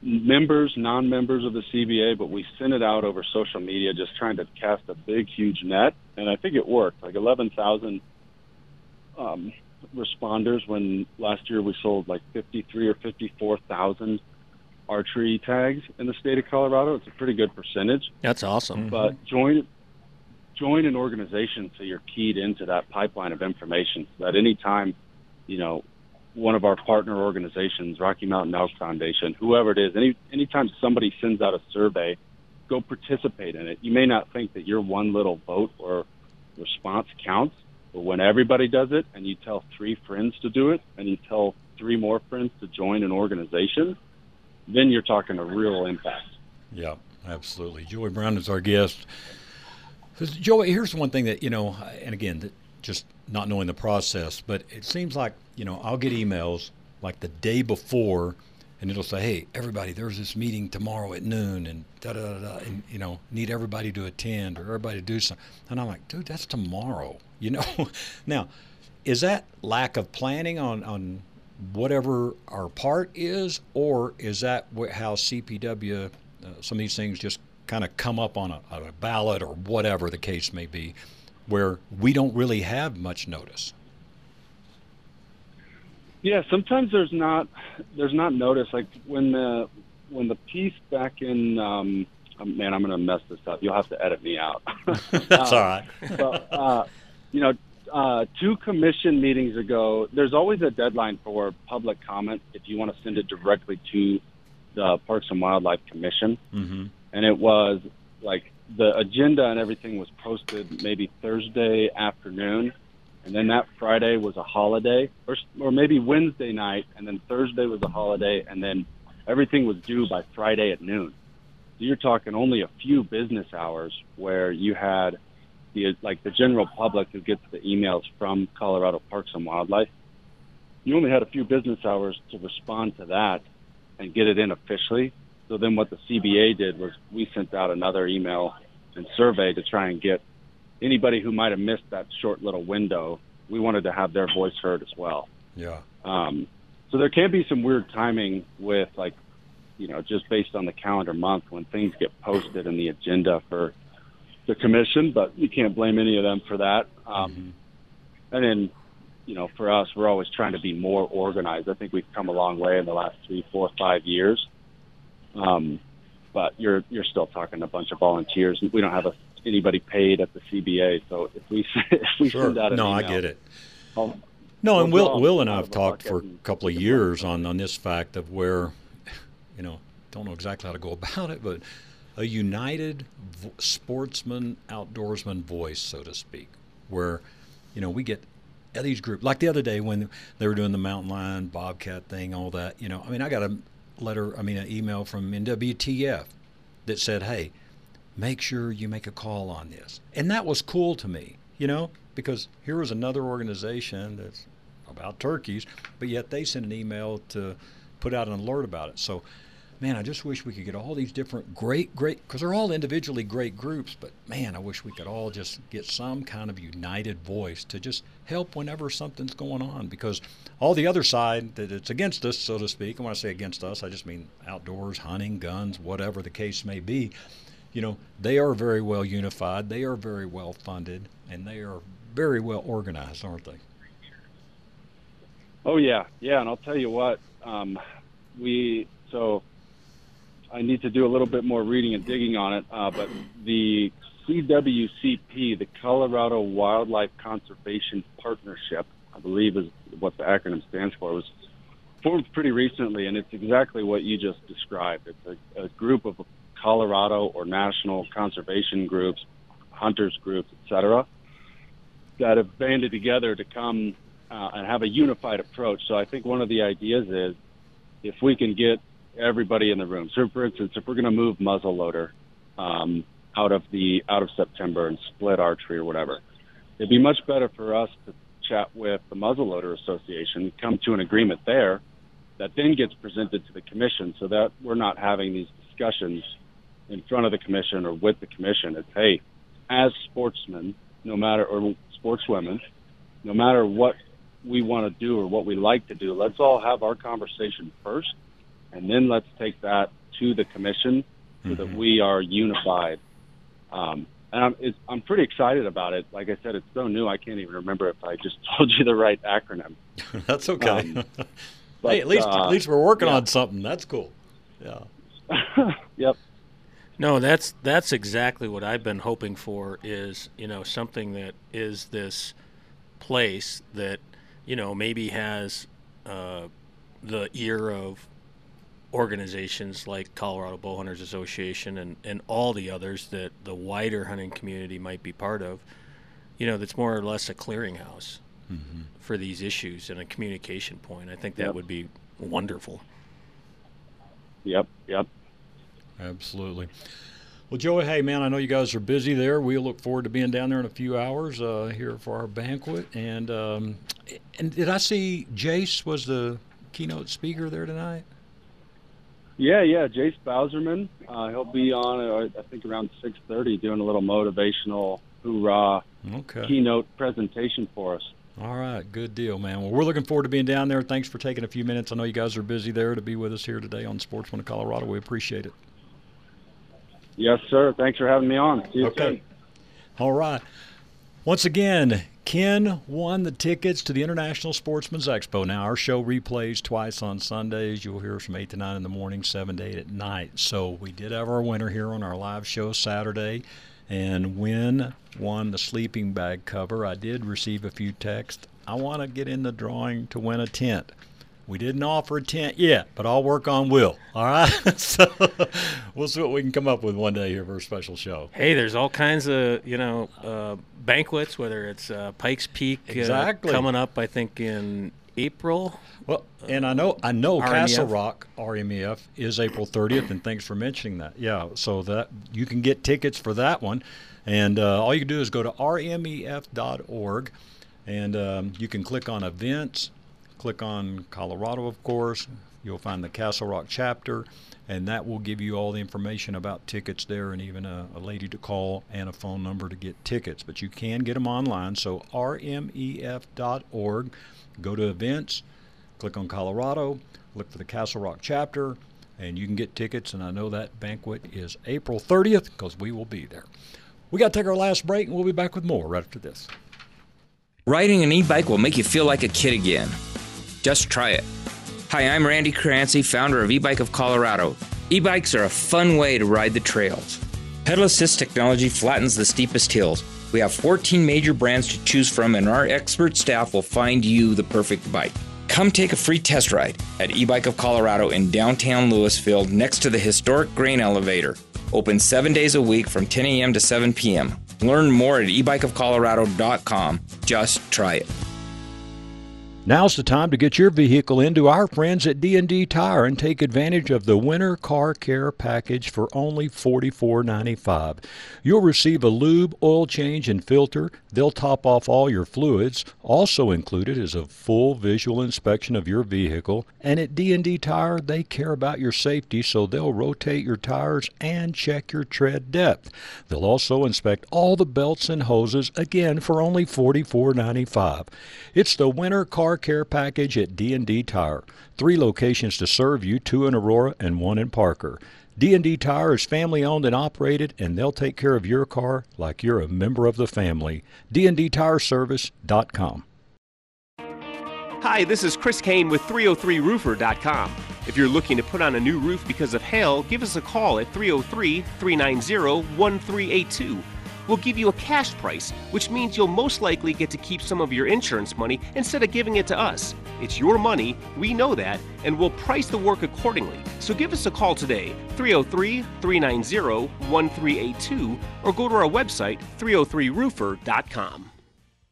members, non-members of the CBA, but we sent it out over social media, just trying to cast a big, huge net, and I think it worked. Like 11,000 um, responders when last year we sold like 53 or 54,000 archery tags in the state of Colorado. It's a pretty good percentage. That's awesome. But mm-hmm. join join an organization so you're keyed into that pipeline of information so that anytime, you know, one of our partner organizations, Rocky Mountain Elk Foundation, whoever it is, any anytime somebody sends out a survey, go participate in it. You may not think that your one little vote or response counts, but when everybody does it and you tell three friends to do it and you tell three more friends to join an organization, then you're talking a real impact. Yeah, absolutely. Joey Brown is our guest. Joey, here's one thing that you know, and again, just not knowing the process, but it seems like you know I'll get emails like the day before, and it'll say, "Hey, everybody, there's this meeting tomorrow at noon, and da da da, and you know, need everybody to attend or everybody to do something." And I'm like, "Dude, that's tomorrow," you know. [LAUGHS] now, is that lack of planning on on whatever our part is, or is that how CPW uh, some of these things just kind of come up on a, on a ballot or whatever the case may be, where we don't really have much notice. Yeah, sometimes there's not there's not notice. Like when the when the piece back in um, um man, I'm gonna mess this up. You'll have to edit me out. [LAUGHS] That's uh, all right. [LAUGHS] but, uh, you know, uh, two commission meetings ago, there's always a deadline for public comment if you want to send it directly to the Parks and Wildlife Commission. Mm-hmm and it was like the agenda and everything was posted maybe Thursday afternoon, and then that Friday was a holiday, or or maybe Wednesday night, and then Thursday was a holiday, and then everything was due by Friday at noon. So you're talking only a few business hours where you had the like the general public who gets the emails from Colorado Parks and Wildlife. You only had a few business hours to respond to that and get it in officially so then what the CBA did was we sent out another email and survey to try and get anybody who might have missed that short little window. We wanted to have their voice heard as well. Yeah. Um, so there can be some weird timing with like, you know, just based on the calendar month when things get posted in the agenda for the commission, but you can't blame any of them for that. Um, mm-hmm. And then, you know, for us, we're always trying to be more organized. I think we've come a long way in the last three, four, five years. Um, but you're you're still talking a bunch of volunteers. We don't have a, anybody paid at the CBA, so if we [LAUGHS] if we sure. send out an no, email, I get it. I'll, no, and Will Will and I have talked for a couple of years on on this fact of where, [LAUGHS] you know, don't know exactly how to go [LAUGHS] about it, but a united sportsman outdoorsman voice, so to speak, where, you know, we get these groups like the other day when they were doing the mountain lion bobcat thing, all that. You know, I mean, I got a letter, I mean, an email from NWTF that said, hey, make sure you make a call on this. And that was cool to me, you know, because here was another organization that's about turkeys, but yet they sent an email to put out an alert about it. So man, I just wish we could get all these different great, great, because they're all individually great groups, but man, I wish we could all just get some kind of united voice to just help whenever something's going on. Because all the other side that it's against us, so to speak, and when I say against us, I just mean outdoors, hunting, guns, whatever the case may be, you know, they are very well unified, they are very well funded, and they are very well organized, aren't they? Oh yeah, yeah, and I'll tell you what, um, we so I need to do a little bit more reading and digging on it. Uh, but the CWCP, the Colorado Wildlife Conservation Partnership, I believe is what the acronym stands for, was formed pretty recently, and it's exactly what you just described. It's a, a group of Colorado or national conservation groups, hunters groups, etc., that have banded together to come uh, and have a unified approach. So I think one of the ideas is if we can get everybody in the room. So, for instance, if we're going to move muzzleloader um, out of the out of September and split archery or whatever, it'd be much better for us to chat with the muzzleloader association, come to an agreement there, that then gets presented to the commission, so that we're not having these discussions in front of the commission or with the commission. It's hey, as sportsmen, no matter or sportswomen, no matter what we want to do or what we like to do, let's all have our conversation first and then let's take that to the commission so mm-hmm. that we are unified. Um, and I'm it's, I'm pretty excited about it. Like I said, it's so new I can't even remember if I just [LAUGHS] told you the right acronym. [LAUGHS] That's okay. Um, but, [LAUGHS] hey, at least uh, at least we're working yeah. on something. That's cool. Yeah. yep. No, that's that's exactly what I've been hoping for. Is you know something that is this place that you know maybe has uh, the ear of organizations like Colorado Bowhunters Association and, and all the others that the wider hunting community might be part of, you know, that's more or less a clearinghouse mm-hmm. for these issues and a communication point. I think that yep. would be wonderful. Yep, yep. Absolutely. Well, Joey, hey man, I know you guys are busy there. We look forward to being down there in a few hours uh, here for our banquet. And um, and did I see Jace was the keynote speaker there tonight? Yeah, yeah, Jace Bauserman. Uh, he'll be on, uh, I think, around six thirty, doing a little motivational hoorah okay. keynote presentation for us. All right, good deal, man. Well, we're looking forward to being down there. Thanks for taking a few minutes. I know you guys are busy there to be with us here today on Sportsman of Colorado. We appreciate it. Yes, sir. Thanks for having me on. See you okay. soon. All right. Once again, Ken won the tickets to the International Sportsman's Expo. Now, our show replays twice on Sundays. You'll hear us from 8 to 9 in the morning, 7 to 8 at night. So we did have our winner here on our live show Saturday. And Win won the sleeping bag cover. I did receive a few texts. I want to get in the drawing to win a tent. We didn't offer a tent yet, but I'll work on Will. All right. [LAUGHS] so we'll see what we can come up with one day here for a special show. Hey, there's all kinds of you know uh, banquets, whether it's uh, Pikes Peak uh, exactly. coming up. I think in April. Well, and I know I know RMEF. Castle Rock RMEF is April 30th, and thanks for mentioning that. Yeah, so that you can get tickets for that one, and uh, all you can do is go to rmef.org, and um, you can click on events Click on Colorado, of course. You'll find the Castle Rock chapter, and that will give you all the information about tickets there and even a, a lady to call and a phone number to get tickets. But you can get them online. So, rmef.org. Go to events, click on Colorado, look for the Castle Rock chapter, and you can get tickets. And I know that banquet is April 30th because we will be there. We got to take our last break, and we'll be back with more right after this. Riding an e bike will make you feel like a kid again. Just try it. Hi, I'm Randy Crancy, founder of eBike of Colorado. E bikes are a fun way to ride the trails. Pedal assist technology flattens the steepest hills. We have 14 major brands to choose from, and our expert staff will find you the perfect bike. Come take a free test ride at eBike of Colorado in downtown Louisville next to the historic grain elevator. Open seven days a week from 10 a.m. to 7 p.m. Learn more at ebikeofcolorado.com. Just try it. Now's the time to get your vehicle into our friends at D&D Tire and take advantage of the winter car care package for only $44.95. You'll receive a lube, oil change, and filter. They'll top off all your fluids. Also included is a full visual inspection of your vehicle. And at D&D Tire, they care about your safety, so they'll rotate your tires and check your tread depth. They'll also inspect all the belts and hoses, again for only $44.95. It's the winter car care package at D&D Tire. Three locations to serve you, two in Aurora and one in Parker. D&D Tire is family owned and operated and they'll take care of your car like you're a member of the family. dndtireservice.com. Hi, this is Chris Kane with 303roofer.com. If you're looking to put on a new roof because of hail, give us a call at 303 390 1382 we'll give you a cash price, which means you'll most likely get to keep some of your insurance money instead of giving it to us. It's your money, we know that, and we'll price the work accordingly. So give us a call today, 303 390 1382, or go to our website, 303roofer.com.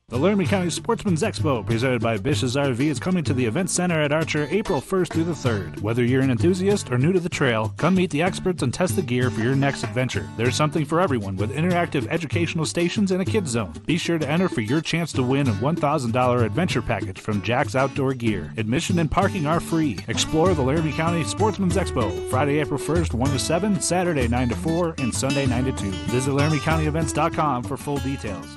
The Laramie County Sportsman's Expo, presented by Bish's RV, is coming to the Event Center at Archer April 1st through the 3rd. Whether you're an enthusiast or new to the trail, come meet the experts and test the gear for your next adventure. There's something for everyone with interactive educational stations and a kids zone. Be sure to enter for your chance to win a $1,000 adventure package from Jack's Outdoor Gear. Admission and parking are free. Explore the Laramie County Sportsman's Expo, Friday, April 1st, 1 to 7, Saturday, 9 to 4, and Sunday, 9 to 2. Visit LaramieCountyEvents.com for full details.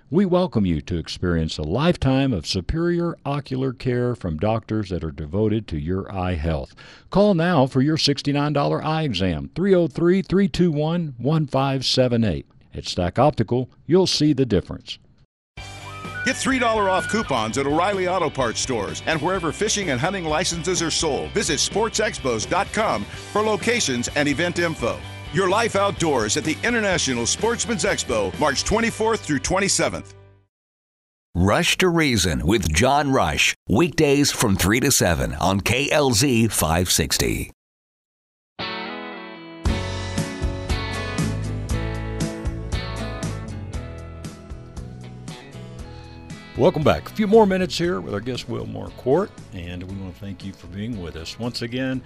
We welcome you to experience a lifetime of superior ocular care from doctors that are devoted to your eye health. Call now for your $69 eye exam, 303 321 1578. At Stack Optical, you'll see the difference. Get $3 off coupons at O'Reilly Auto Parts stores and wherever fishing and hunting licenses are sold. Visit sportsexpos.com for locations and event info. Your life outdoors at the International Sportsman's Expo, March 24th through 27th. Rush to Reason with John Rush, weekdays from 3 to 7 on KLZ 560. Welcome back. A few more minutes here with our guest Will Marcourt, and we want to thank you for being with us once again.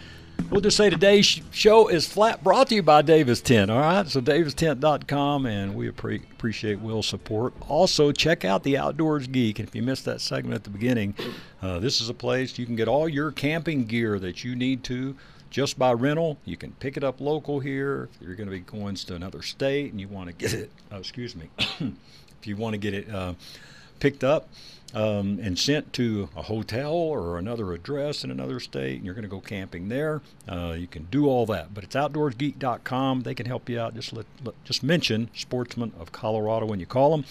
We'll just say today's show is flat brought to you by Davis Tent. All right, so davistent.com, and we appreciate Will's support. Also, check out the Outdoors Geek. And if you missed that segment at the beginning, uh, this is a place you can get all your camping gear that you need to just by rental. You can pick it up local here. If you're going to be going to another state and you want to get it, oh, excuse me, [COUGHS] if you want to get it. Uh, picked up um, and sent to a hotel or another address in another state, and you're going to go camping there, uh, you can do all that. But it's outdoorsgeek.com. They can help you out. Just let, let, just mention Sportsman of Colorado when you call them,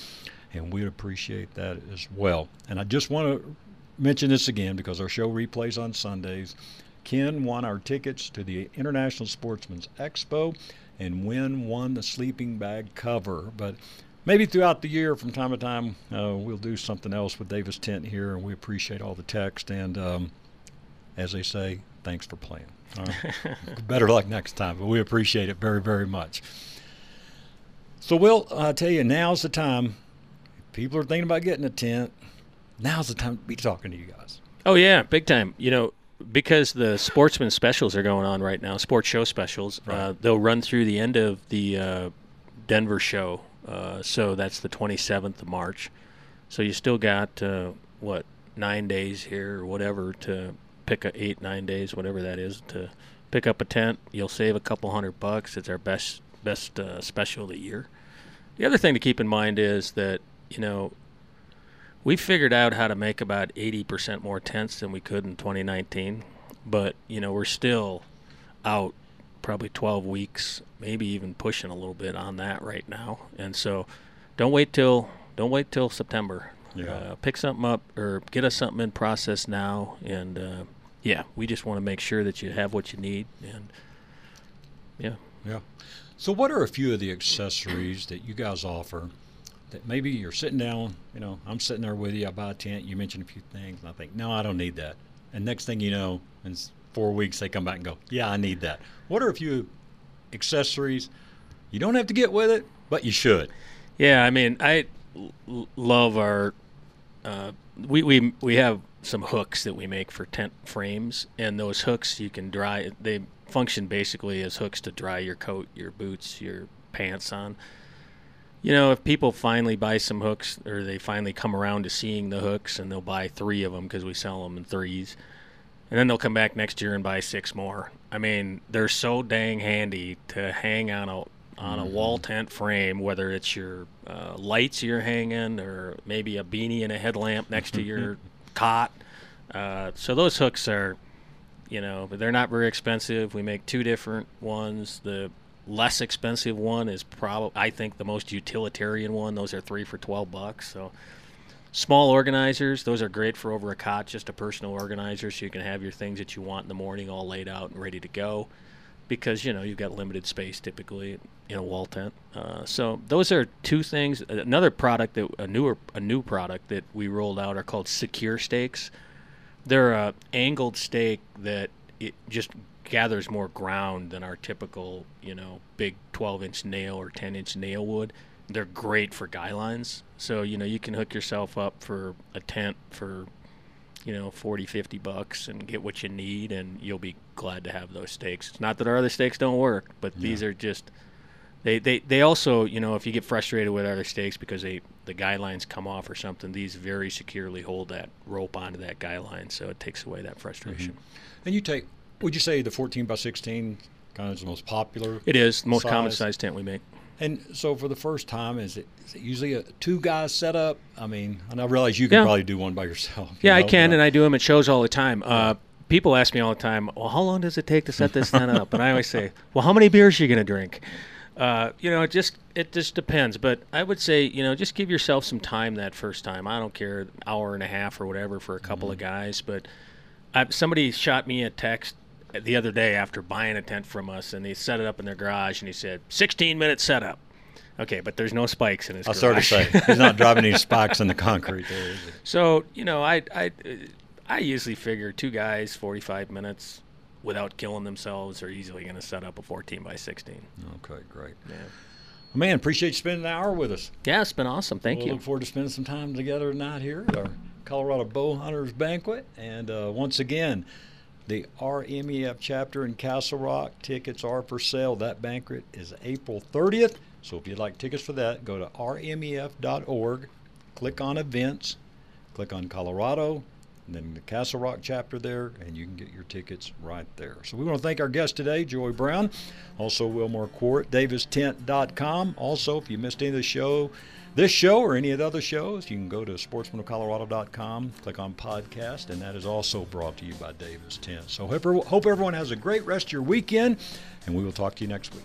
and we'd appreciate that as well. And I just want to mention this again because our show replays on Sundays. Ken won our tickets to the International Sportsman's Expo, and Win won the sleeping bag cover. But maybe throughout the year, from time to time, uh, we'll do something else with Davis Tent here, and we appreciate all the text. And um, as they say, thanks for playing. [LAUGHS] Better luck next time, but we appreciate it very, very much. So, Will, I tell you, now's the time. If people are thinking about getting a tent. Now's the time to be talking to you guys. Oh yeah, big time. You know, because the sportsman specials are going on right now, sports show specials. Right. Uh, they'll run through the end of the uh, Denver show uh, so that's the 27th of March. So you still got uh, what nine days here or whatever to pick a eight nine days whatever that is to pick up a tent. You'll save a couple hundred bucks. It's our best best uh, special of the year. The other thing to keep in mind is that you know we figured out how to make about 80% more tents than we could in 2019, but you know we're still out probably 12 weeks, maybe even pushing a little bit on that right now. And so, don't wait till don't wait till September. Yeah. Uh, pick something up or get us something in process now. And uh, yeah, we just want to make sure that you have what you need. And yeah, yeah. So, what are a few of the accessories that you guys offer? That maybe you're sitting down, you know, I'm sitting there with you. I buy a tent. You mentioned a few things, and I think, no, I don't need that. And next thing you know, in four weeks, they come back and go, "Yeah, I need that." What are a few accessories you don't have to get with it, but you should? Yeah, I mean, I l- love our. Uh, we we we have some hooks that we make for tent frames, and those hooks you can dry. They function basically as hooks to dry your coat, your boots, your pants on. You know, if people finally buy some hooks, or they finally come around to seeing the hooks, and they'll buy three of them because we sell them in threes and then they'll come back next year and buy six more. I mean, they're so dang handy to hang on a on a wall mm-hmm. tent frame, whether it's your uh, lights you're hanging or maybe a beanie and a headlamp next to your [LAUGHS] cot. Uh, so those hooks are, you know, they're not very expensive. We make two different ones. The less expensive one is probably, I think, the most utilitarian one. Those are three for twelve bucks. So Small organizers, those are great for over a cot, just a personal organizer, so you can have your things that you want in the morning all laid out and ready to go. Because you know you've got limited space typically in a wall tent. Uh, so those are two things. Another product that a newer a new product that we rolled out are called Secure Stakes. They're a angled stake that it just gathers more ground than our typical you know big 12 inch nail or 10 inch nail would they're great for guy lines. So, you know, you can hook yourself up for a tent for, you know, 40, 50 bucks and get what you need, and you'll be glad to have those stakes. It's not that our other stakes don't work, but yeah. these are just. They, they, they also, you know, if you get frustrated with other stakes because they the guy lines come off or something, these very securely hold that rope onto that guy line, so it takes away that frustration. Mm-hmm. And you take, would you say the 14 by 16 kind of is the most popular? It is the most size? common size tent we make. And so for the first time, is it, is it usually a two guys setup? I mean, and I realize you can Yeah. probably do one by yourself. you Yeah, I can, but- and I do them at shows all the time. Uh, people ask me all the time, "Well, how long does it take to set this tent up?" And I always say, "Well, how many beers are you going to drink?" Uh, you know, it just it just depends. But I would say, you know, just give yourself some time that first time. I don't care, hour and a half or whatever for a couple of guys. But I, somebody shot me a text the other day after buying a tent from us, and they set it up in their garage, and he said, "16 minute setup." Okay, but there's no spikes in his I will sort of say he's not driving any spikes in the concrete. There, is he? So you know, I I I usually figure two guys, forty-five minutes, without killing themselves, are easily going to set up a fourteen by sixteen. Okay, great. Yeah. Man, appreciate you spending an hour with us. Yeah, it's been awesome. Thank we'll you. Look forward to spending some time together tonight here at our Colorado Bow Hunters Banquet. And uh, once again, the RMEF chapter in Castle Rock tickets are for sale. That banquet is April 30th. So if you'd like tickets for that, go to rmef.org, click on events, click on Colorado, and then the Castle Rock chapter there, and you can get your tickets right there. So we want to thank our guest today, Joy Brown, also Will Marcourt, davistent.com. Also, if you missed any of the show, this show or any of the other shows, you can go to sportsmanofcolorado.com, click on podcast, and that is also brought to you by Davis Tent. So hope, hope everyone has a great rest of your weekend, and we will talk to you next week.